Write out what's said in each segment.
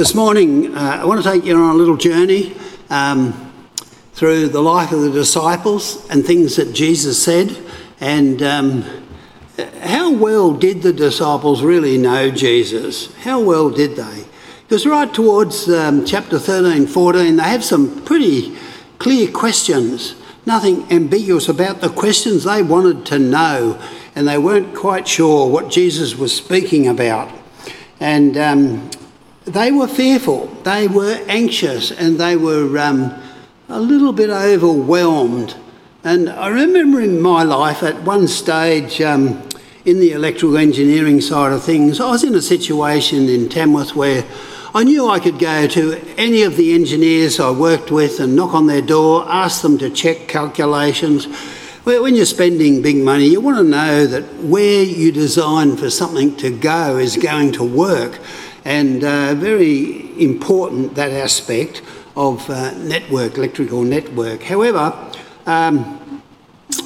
This morning, uh, I want to take you on a little journey um, through the life of the disciples and things that Jesus said. And um, how well did the disciples really know Jesus? How well did they? Because right towards um, chapter 13, 14, they have some pretty clear questions. Nothing ambiguous about the questions they wanted to know, and they weren't quite sure what Jesus was speaking about. And um, they were fearful, they were anxious, and they were um, a little bit overwhelmed. And I remember in my life at one stage um, in the electrical engineering side of things, I was in a situation in Tamworth where I knew I could go to any of the engineers I worked with and knock on their door, ask them to check calculations. When you're spending big money, you want to know that where you design for something to go is going to work and uh, very important that aspect of uh, network, electrical network. However, um,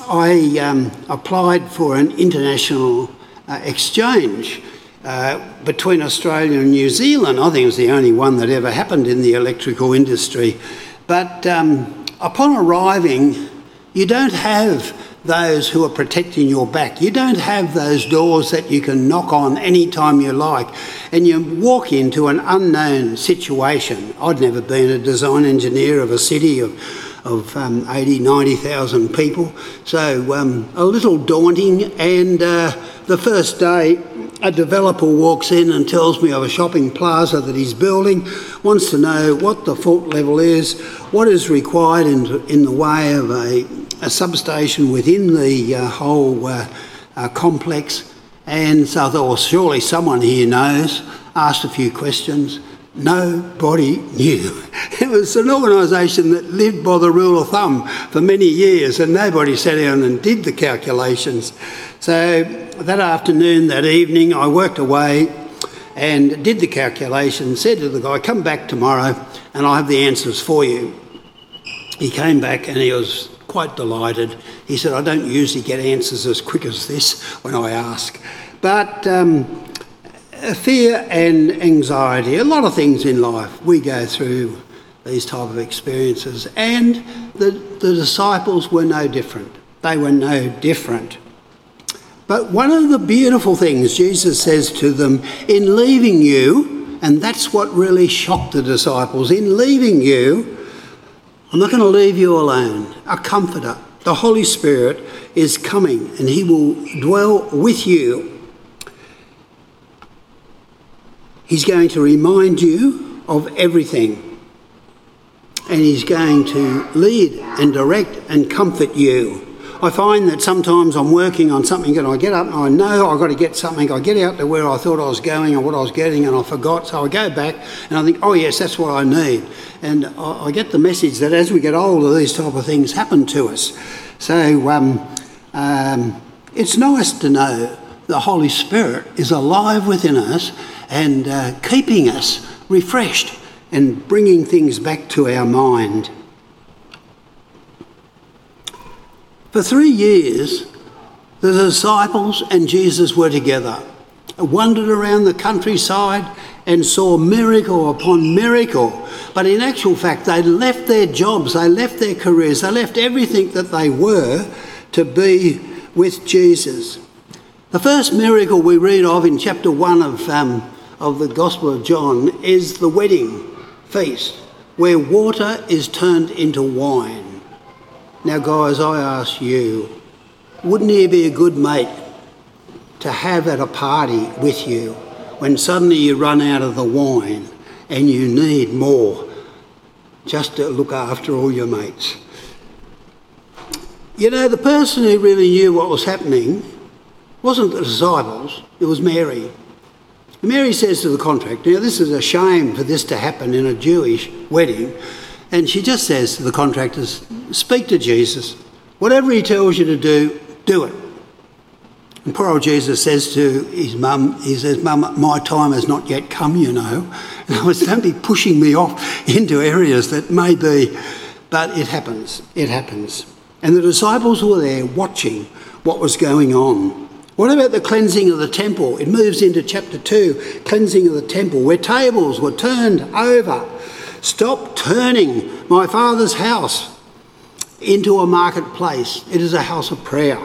I um, applied for an international uh, exchange uh, between Australia and New Zealand. I think it was the only one that ever happened in the electrical industry. But um, upon arriving, you don't have those who are protecting your back. You don't have those doors that you can knock on anytime you like, and you walk into an unknown situation. I'd never been a design engineer of a city of, of um, 80, 90,000 people, so um, a little daunting. And uh, the first day, a developer walks in and tells me of a shopping plaza that he's building, wants to know what the fault level is, what is required in, in the way of a a substation within the uh, whole uh, uh, complex. And so I thought, well, surely someone here knows. Asked a few questions. Nobody knew. It was an organisation that lived by the rule of thumb for many years, and nobody sat down and did the calculations. So that afternoon, that evening, I worked away and did the calculation, said to the guy, Come back tomorrow and I'll have the answers for you. He came back and he was quite delighted. He said, I don't usually get answers as quick as this when I ask. But um, fear and anxiety, a lot of things in life, we go through these type of experiences. And the, the disciples were no different. They were no different. But one of the beautiful things Jesus says to them, in leaving you, and that's what really shocked the disciples, in leaving you, I'm not going to leave you alone. A comforter, the Holy Spirit, is coming and he will dwell with you. He's going to remind you of everything. And he's going to lead and direct and comfort you. I find that sometimes I'm working on something and I get up and I know I've got to get something. I get out to where I thought I was going or what I was getting and I forgot. So I go back and I think, oh, yes, that's what I need. And I, I get the message that as we get older, these type of things happen to us. So um, um, it's nice to know the Holy Spirit is alive within us and uh, keeping us refreshed and bringing things back to our mind. For three years, the disciples and Jesus were together, wandered around the countryside and saw miracle upon miracle. But in actual fact, they left their jobs, they left their careers, they left everything that they were to be with Jesus. The first miracle we read of in chapter 1 of, um, of the Gospel of John is the wedding feast, where water is turned into wine. Now, guys, I ask you, wouldn't he be a good mate to have at a party with you when suddenly you run out of the wine and you need more just to look after all your mates? You know, the person who really knew what was happening wasn't the disciples, it was Mary. Mary says to the contract, now this is a shame for this to happen in a Jewish wedding, and she just says to the contractors, speak to Jesus. Whatever he tells you to do, do it. And poor old Jesus says to his mum, he says, Mum, my time has not yet come, you know. And I was, don't be pushing me off into areas that may be. But it happens. It happens. And the disciples were there watching what was going on. What about the cleansing of the temple? It moves into chapter 2 cleansing of the temple, where tables were turned over. Stop turning my father's house into a marketplace. It is a house of prayer.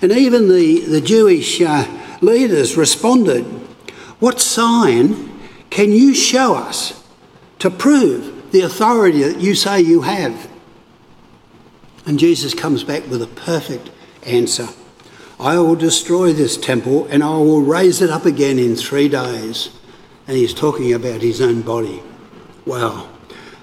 And even the, the Jewish uh, leaders responded, What sign can you show us to prove the authority that you say you have? And Jesus comes back with a perfect answer. I will destroy this temple and I will raise it up again in three days. And he's talking about his own body. Wow.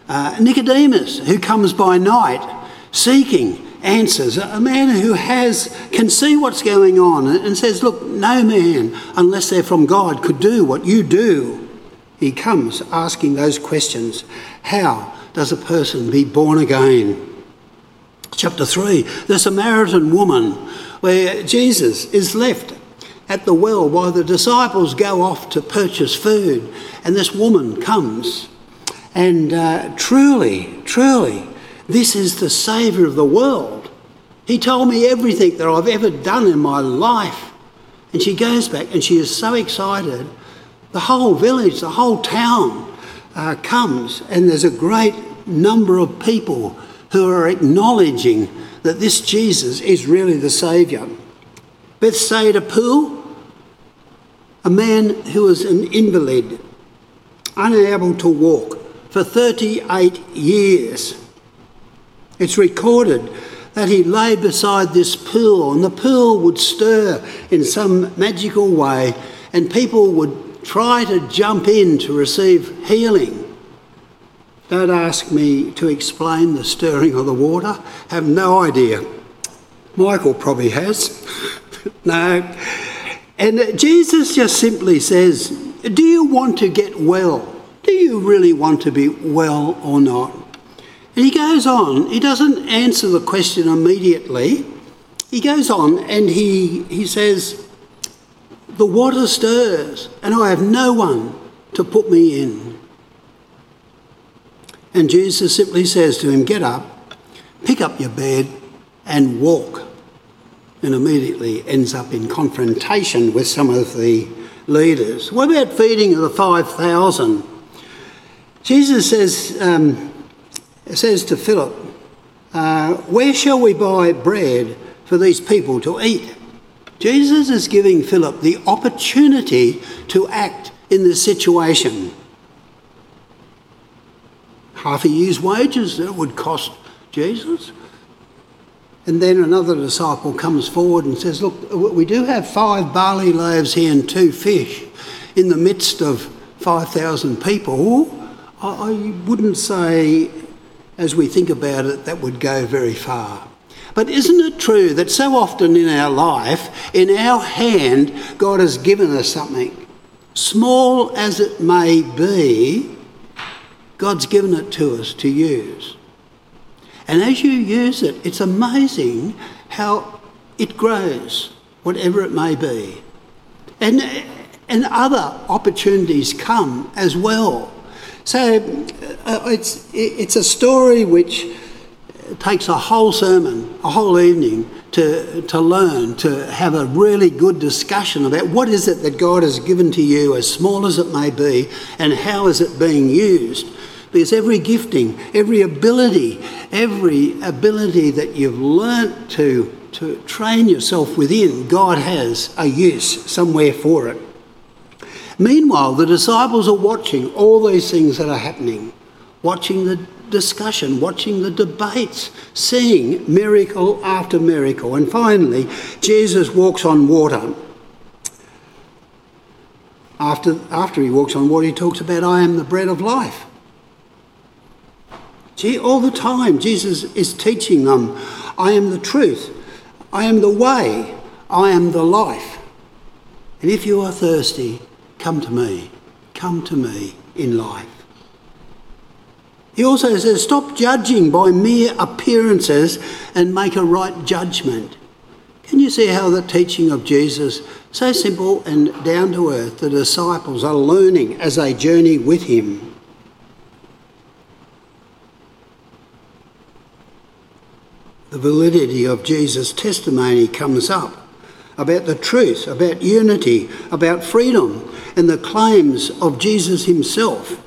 Uh, Nicodemus, who comes by night seeking answers, a man who has can see what's going on and says, Look, no man, unless they're from God, could do what you do. He comes asking those questions. How does a person be born again? Chapter 3, the Samaritan woman where Jesus is left at the well while the disciples go off to purchase food, and this woman comes. And uh, truly, truly, this is the Saviour of the world. He told me everything that I've ever done in my life. And she goes back and she is so excited. The whole village, the whole town uh, comes, and there's a great number of people who are acknowledging that this Jesus is really the Saviour. Bethsaida Pool, a man who was an invalid, unable to walk for 38 years. It's recorded that he lay beside this pool, and the pool would stir in some magical way, and people would try to jump in to receive healing. Don't ask me to explain the stirring of the water. Have no idea. Michael probably has. no. And Jesus just simply says, Do you want to get well? Do you really want to be well or not? And he goes on, he doesn't answer the question immediately. He goes on and he, he says, The water stirs, and I have no one to put me in. And Jesus simply says to him, Get up, pick up your bed, and walk. And immediately ends up in confrontation with some of the leaders. What about feeding of the 5,000? Jesus says, um, says to Philip, uh, Where shall we buy bread for these people to eat? Jesus is giving Philip the opportunity to act in the situation half a year's wages that would cost Jesus. And then another disciple comes forward and says, Look, we do have five barley loaves here and two fish in the midst of 5,000 people. I wouldn't say, as we think about it, that would go very far. But isn't it true that so often in our life, in our hand, God has given us something, small as it may be, God's given it to us to use. And as you use it, it's amazing how it grows, whatever it may be. And, and other opportunities come as well. So uh, it's, it's a story which takes a whole sermon, a whole evening to, to learn, to have a really good discussion about what is it that God has given to you, as small as it may be, and how is it being used because every gifting, every ability, every ability that you've learnt to, to train yourself within, God has a use somewhere for it. Meanwhile, the disciples are watching all these things that are happening, watching the discussion, watching the debates, seeing miracle after miracle. And finally, Jesus walks on water. After, after he walks on water, he talks about, I am the bread of life. See, all the time, Jesus is teaching them I am the truth, I am the way, I am the life. And if you are thirsty, come to me. Come to me in life. He also says, stop judging by mere appearances and make a right judgment. Can you see how the teaching of Jesus, so simple and down to earth, the disciples are learning as they journey with him? the validity of Jesus' testimony comes up about the truth, about unity, about freedom, and the claims of Jesus himself.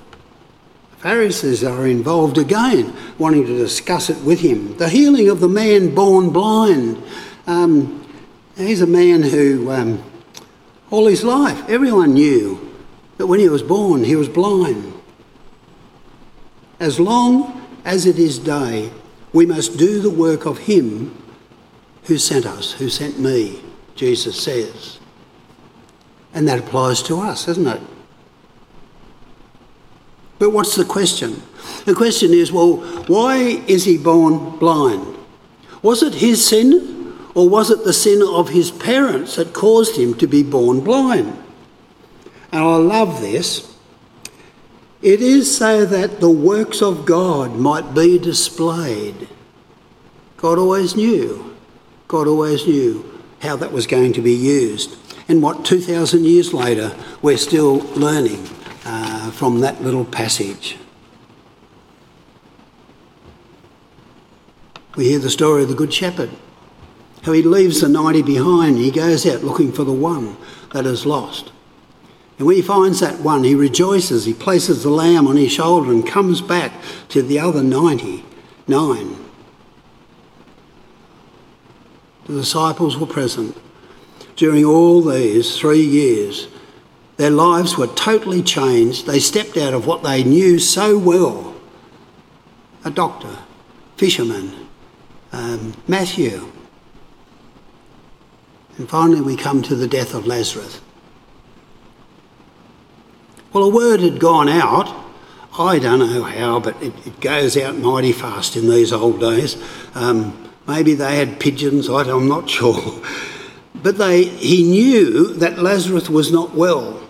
Pharisees are involved again, wanting to discuss it with him. The healing of the man born blind. Um, he's a man who, um, all his life, everyone knew that when he was born, he was blind. As long as it is day, we must do the work of him who sent us, who sent me, Jesus says. And that applies to us, doesn't it? But what's the question? The question is well, why is he born blind? Was it his sin, or was it the sin of his parents that caused him to be born blind? And I love this. It is so that the works of God might be displayed. God always knew. God always knew how that was going to be used. And what 2,000 years later, we're still learning uh, from that little passage. We hear the story of the Good Shepherd, how he leaves the 90 behind, he goes out looking for the one that is lost. And when he finds that one, he rejoices, he places the lamb on his shoulder and comes back to the other 99. The disciples were present during all these three years their lives were totally changed. They stepped out of what they knew so well a doctor, fisherman, um, Matthew. And finally, we come to the death of Lazarus. Well, a word had gone out. I don't know how, but it, it goes out mighty fast in these old days. Um, maybe they had pigeons, I, I'm not sure. But they, he knew that Lazarus was not well.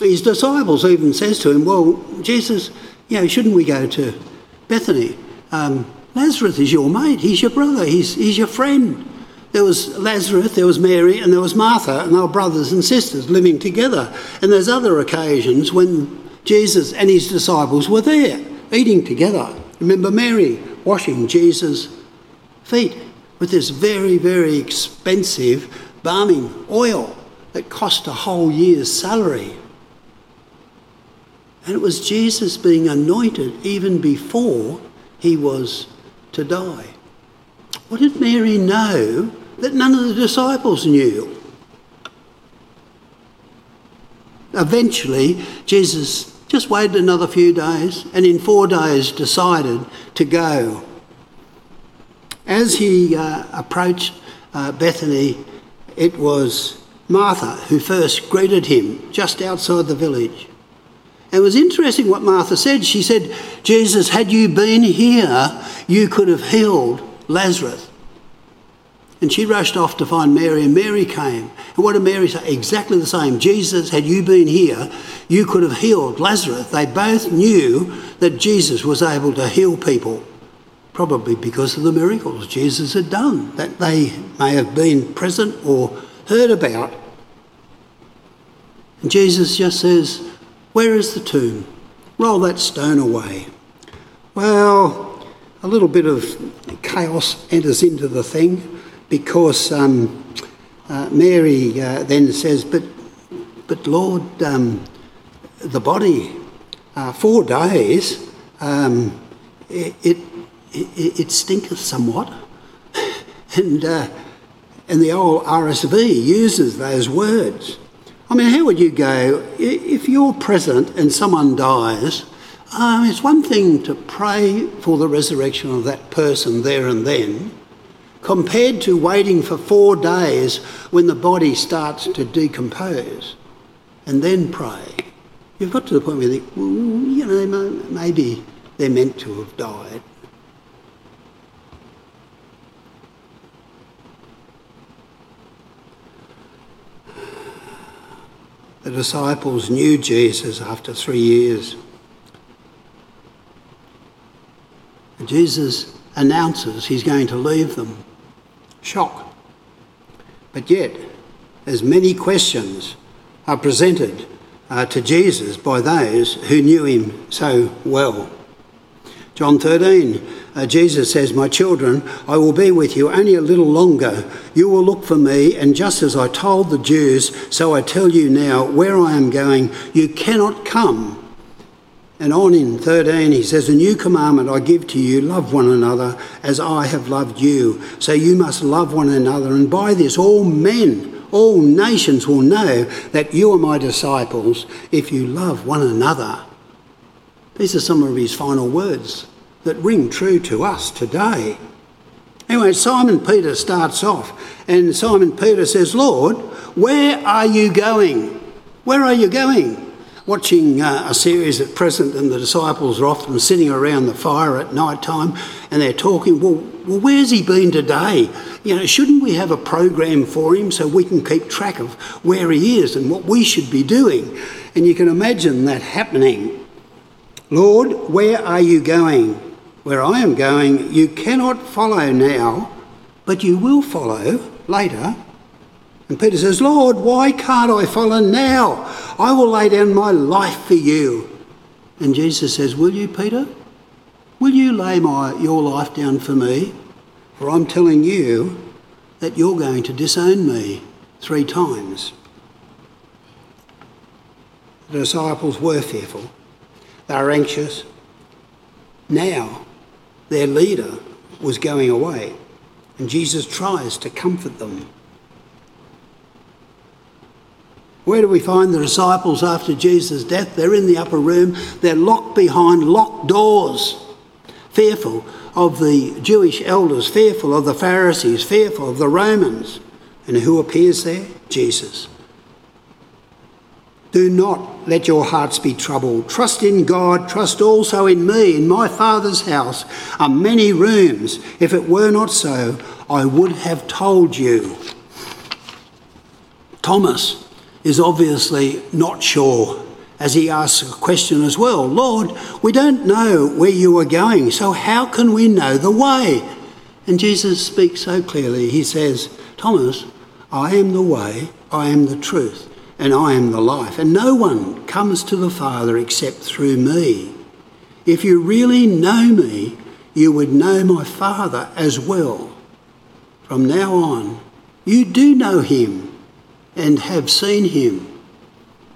His disciples even says to him, well, Jesus, you know, shouldn't we go to Bethany? Um, Lazarus is your mate, he's your brother, he's, he's your friend. There was Lazarus, there was Mary, and there was Martha, and they were brothers and sisters living together. And there's other occasions when Jesus and his disciples were there, eating together. Remember Mary washing Jesus' feet with this very, very expensive balming oil that cost a whole year's salary. And it was Jesus being anointed even before he was to die. What did Mary know that none of the disciples knew? Eventually, Jesus just waited another few days and in four days decided to go. As he uh, approached uh, Bethany, it was Martha who first greeted him just outside the village. It was interesting what Martha said. She said, Jesus, had you been here, you could have healed Lazarus. And she rushed off to find Mary, and Mary came. And what did Mary say? Exactly the same. Jesus, had you been here, you could have healed Lazarus. They both knew that Jesus was able to heal people, probably because of the miracles Jesus had done, that they may have been present or heard about. And Jesus just says, where is the tomb? Roll that stone away. Well, a little bit of chaos enters into the thing because um, uh, Mary uh, then says, But, but Lord, um, the body, uh, four days, um, it, it, it, it stinketh somewhat. and, uh, and the old RSV uses those words. I mean, how would you go if you're present and someone dies? Um, it's one thing to pray for the resurrection of that person there and then, compared to waiting for four days when the body starts to decompose and then pray. You've got to the point where you think, well, you know, maybe they're meant to have died. The disciples knew Jesus after three years. Jesus announces he's going to leave them. Shock. But yet, as many questions are presented uh, to Jesus by those who knew him so well. John 13, uh, Jesus says, My children, I will be with you only a little longer. You will look for me, and just as I told the Jews, so I tell you now, where I am going, you cannot come. And on in 13, he says, A new commandment I give to you love one another as I have loved you. So you must love one another, and by this all men, all nations will know that you are my disciples if you love one another. These are some of his final words that ring true to us today. Anyway, Simon Peter starts off, and Simon Peter says, Lord, where are you going? Where are you going? Watching uh, a series at present, and the disciples are often sitting around the fire at night time and they're talking, well, well, where's he been today? You know, shouldn't we have a program for him so we can keep track of where he is and what we should be doing? And you can imagine that happening. Lord, where are you going? Where I am going, you cannot follow now, but you will follow later. And Peter says, Lord, why can't I follow now? I will lay down my life for you. And Jesus says, Will you, Peter? Will you lay my, your life down for me? For I'm telling you that you're going to disown me three times. The disciples were fearful. They were anxious. Now their leader was going away, and Jesus tries to comfort them. Where do we find the disciples after Jesus' death? They're in the upper room, they're locked behind locked doors, fearful of the Jewish elders, fearful of the Pharisees, fearful of the Romans. And who appears there? Jesus. Do not let your hearts be troubled. Trust in God, trust also in me. In my Father's house are many rooms. If it were not so, I would have told you. Thomas is obviously not sure as he asks a question as well Lord, we don't know where you are going, so how can we know the way? And Jesus speaks so clearly. He says, Thomas, I am the way, I am the truth and I am the life. And no one comes to the Father except through me. If you really know me, you would know my Father as well. From now on, you do know him and have seen him.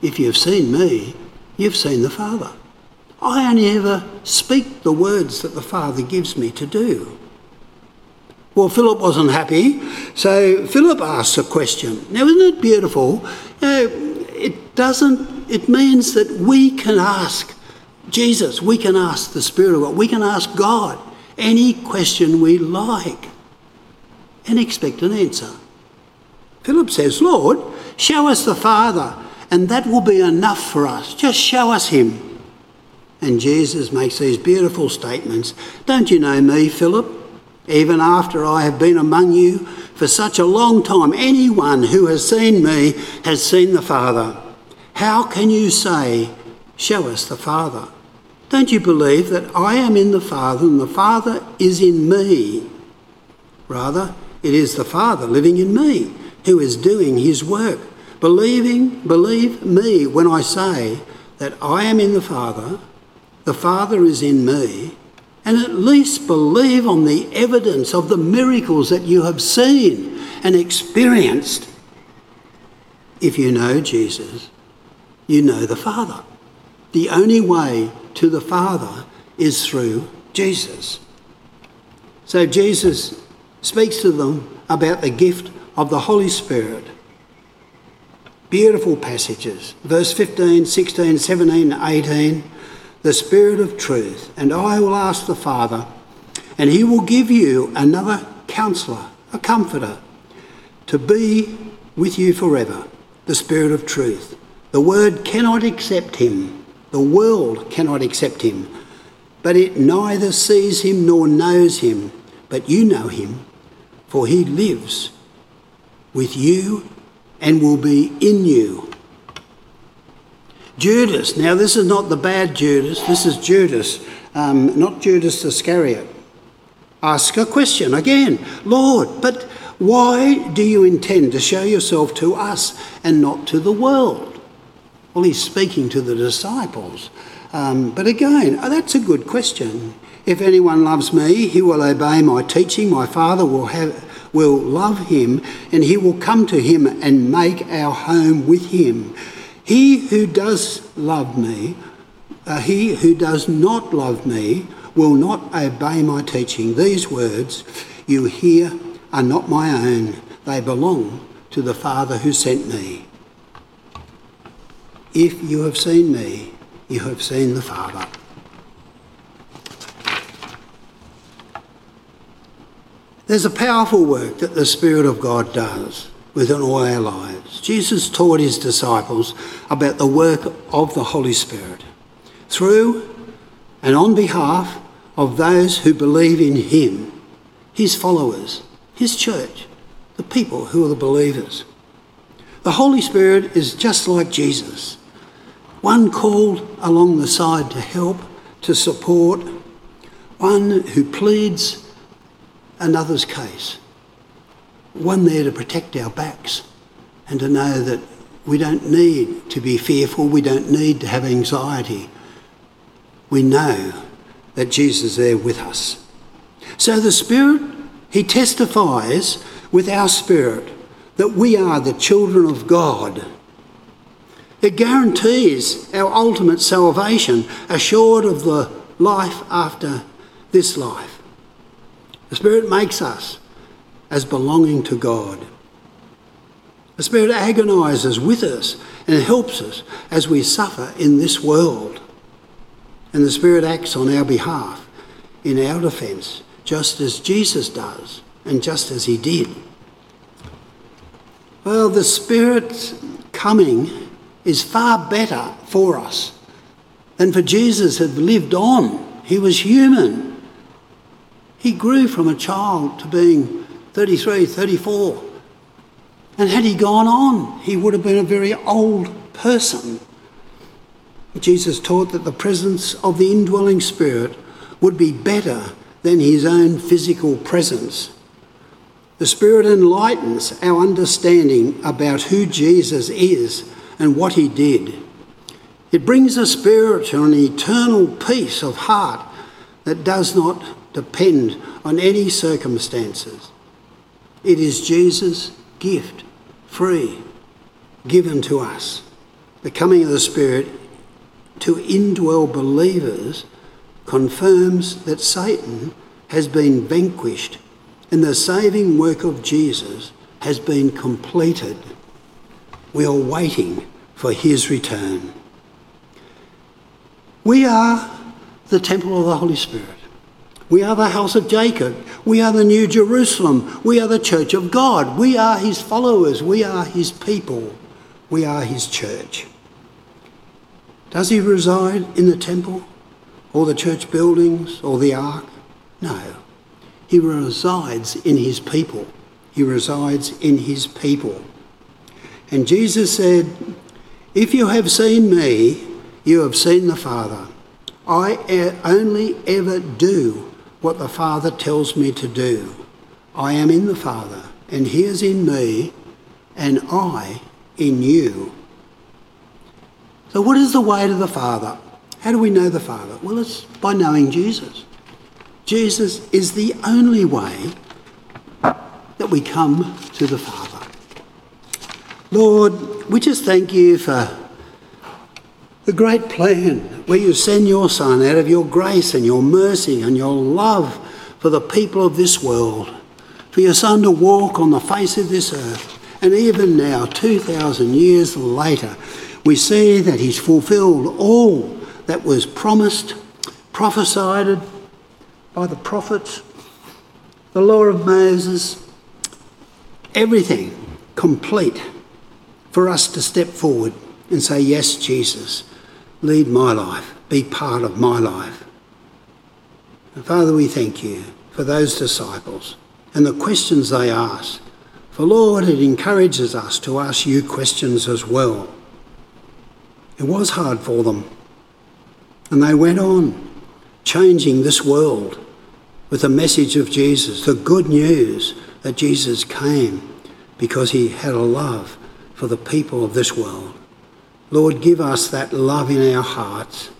If you've seen me, you've seen the Father. I only ever speak the words that the Father gives me to do. Well, Philip wasn't happy, so Philip asks a question. Now, isn't it beautiful? You know, it doesn't, it means that we can ask Jesus, we can ask the Spirit of God, we can ask God any question we like and expect an answer. Philip says, Lord, show us the Father, and that will be enough for us. Just show us Him. And Jesus makes these beautiful statements Don't you know me, Philip? Even after I have been among you for such a long time. Anyone who has seen me has seen the Father. How can you say, Show us the Father? Don't you believe that I am in the Father and the Father is in me? Rather, it is the Father living in me who is doing his work. Believing, believe me when I say that I am in the Father, the Father is in me, and at least believe on the evidence of the miracles that you have seen and experienced. If you know Jesus, you know the Father. The only way to the Father is through Jesus. So Jesus speaks to them about the gift of the Holy Spirit. Beautiful passages. Verse 15, 16, 17, 18 the Spirit of truth, and I will ask the Father, and he will give you another counselor, a comforter, to be with you forever, the Spirit of truth. The Word cannot accept him, the world cannot accept him, but it neither sees him nor knows him, but you know him, for he lives with you and will be in you. Judas. Now, this is not the bad Judas, this is Judas, um, not Judas Iscariot. Ask a question again Lord, but why do you intend to show yourself to us and not to the world? Well, he's speaking to the disciples. Um, but again, oh, that's a good question. If anyone loves me, he will obey my teaching. My Father will have will love him, and he will come to him and make our home with him. He who does love me, uh, he who does not love me, will not obey my teaching. These words you hear are not my own, they belong to the Father who sent me. If you have seen me, you have seen the Father. There's a powerful work that the Spirit of God does within all our lives. Jesus taught his disciples about the work of the Holy Spirit through and on behalf of those who believe in him, his followers, his church, the people who are the believers. The Holy Spirit is just like Jesus, one called along the side to help, to support, one who pleads another's case. One there to protect our backs and to know that we don't need to be fearful, we don't need to have anxiety. We know that Jesus is there with us. So the Spirit, He testifies with our spirit that we are the children of God. It guarantees our ultimate salvation, assured of the life after this life. The Spirit makes us as belonging to God. The Spirit agonises with us and helps us as we suffer in this world. And the Spirit acts on our behalf in our defence, just as Jesus does and just as He did. Well, the Spirit's coming is far better for us than for Jesus had lived on. He was human. He grew from a child to being 33, 34. And had he gone on, he would have been a very old person. Jesus taught that the presence of the indwelling spirit would be better than his own physical presence. The Spirit enlightens our understanding about who Jesus is and what he did. It brings a spiritual and eternal peace of heart that does not depend on any circumstances. It is Jesus' gift, free, given to us. The coming of the Spirit to indwell believers confirms that Satan has been vanquished and the saving work of Jesus has been completed. We are waiting for his return. We are the temple of the Holy Spirit. We are the house of Jacob. We are the New Jerusalem. We are the church of God. We are his followers. We are his people. We are his church. Does he reside in the temple or the church buildings or the ark? No. He resides in his people. He resides in his people. And Jesus said, If you have seen me, you have seen the Father. I only ever do what the Father tells me to do. I am in the Father, and He is in me, and I in you. So, what is the way to the Father? How do we know the Father? Well, it's by knowing Jesus. Jesus is the only way that we come to the Father. Lord, we just thank you for the great plan where you send your Son out of your grace and your mercy and your love for the people of this world, for your Son to walk on the face of this earth. And even now, 2,000 years later, we see that He's fulfilled all that was promised, prophesied by the prophets, the law of Moses, everything complete for us to step forward and say, Yes, Jesus lead my life, be part of my life. And Father, we thank you for those disciples and the questions they ask. For Lord, it encourages us to ask you questions as well. It was hard for them. And they went on changing this world with the message of Jesus, the good news that Jesus came because he had a love for the people of this world. Lord, give us that love in our hearts.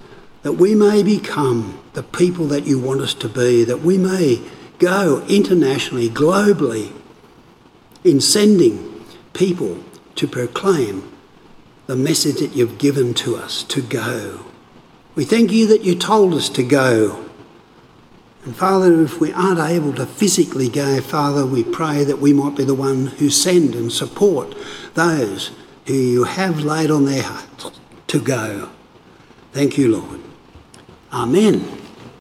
that we may become the people that you want us to be, that we may go internationally, globally, in sending people to proclaim the message that you've given to us to go. We thank you that you told us to go. And Father, if we aren't able to physically go, Father, we pray that we might be the one who send and support those you have laid on their hearts to go. Thank you, Lord. Amen.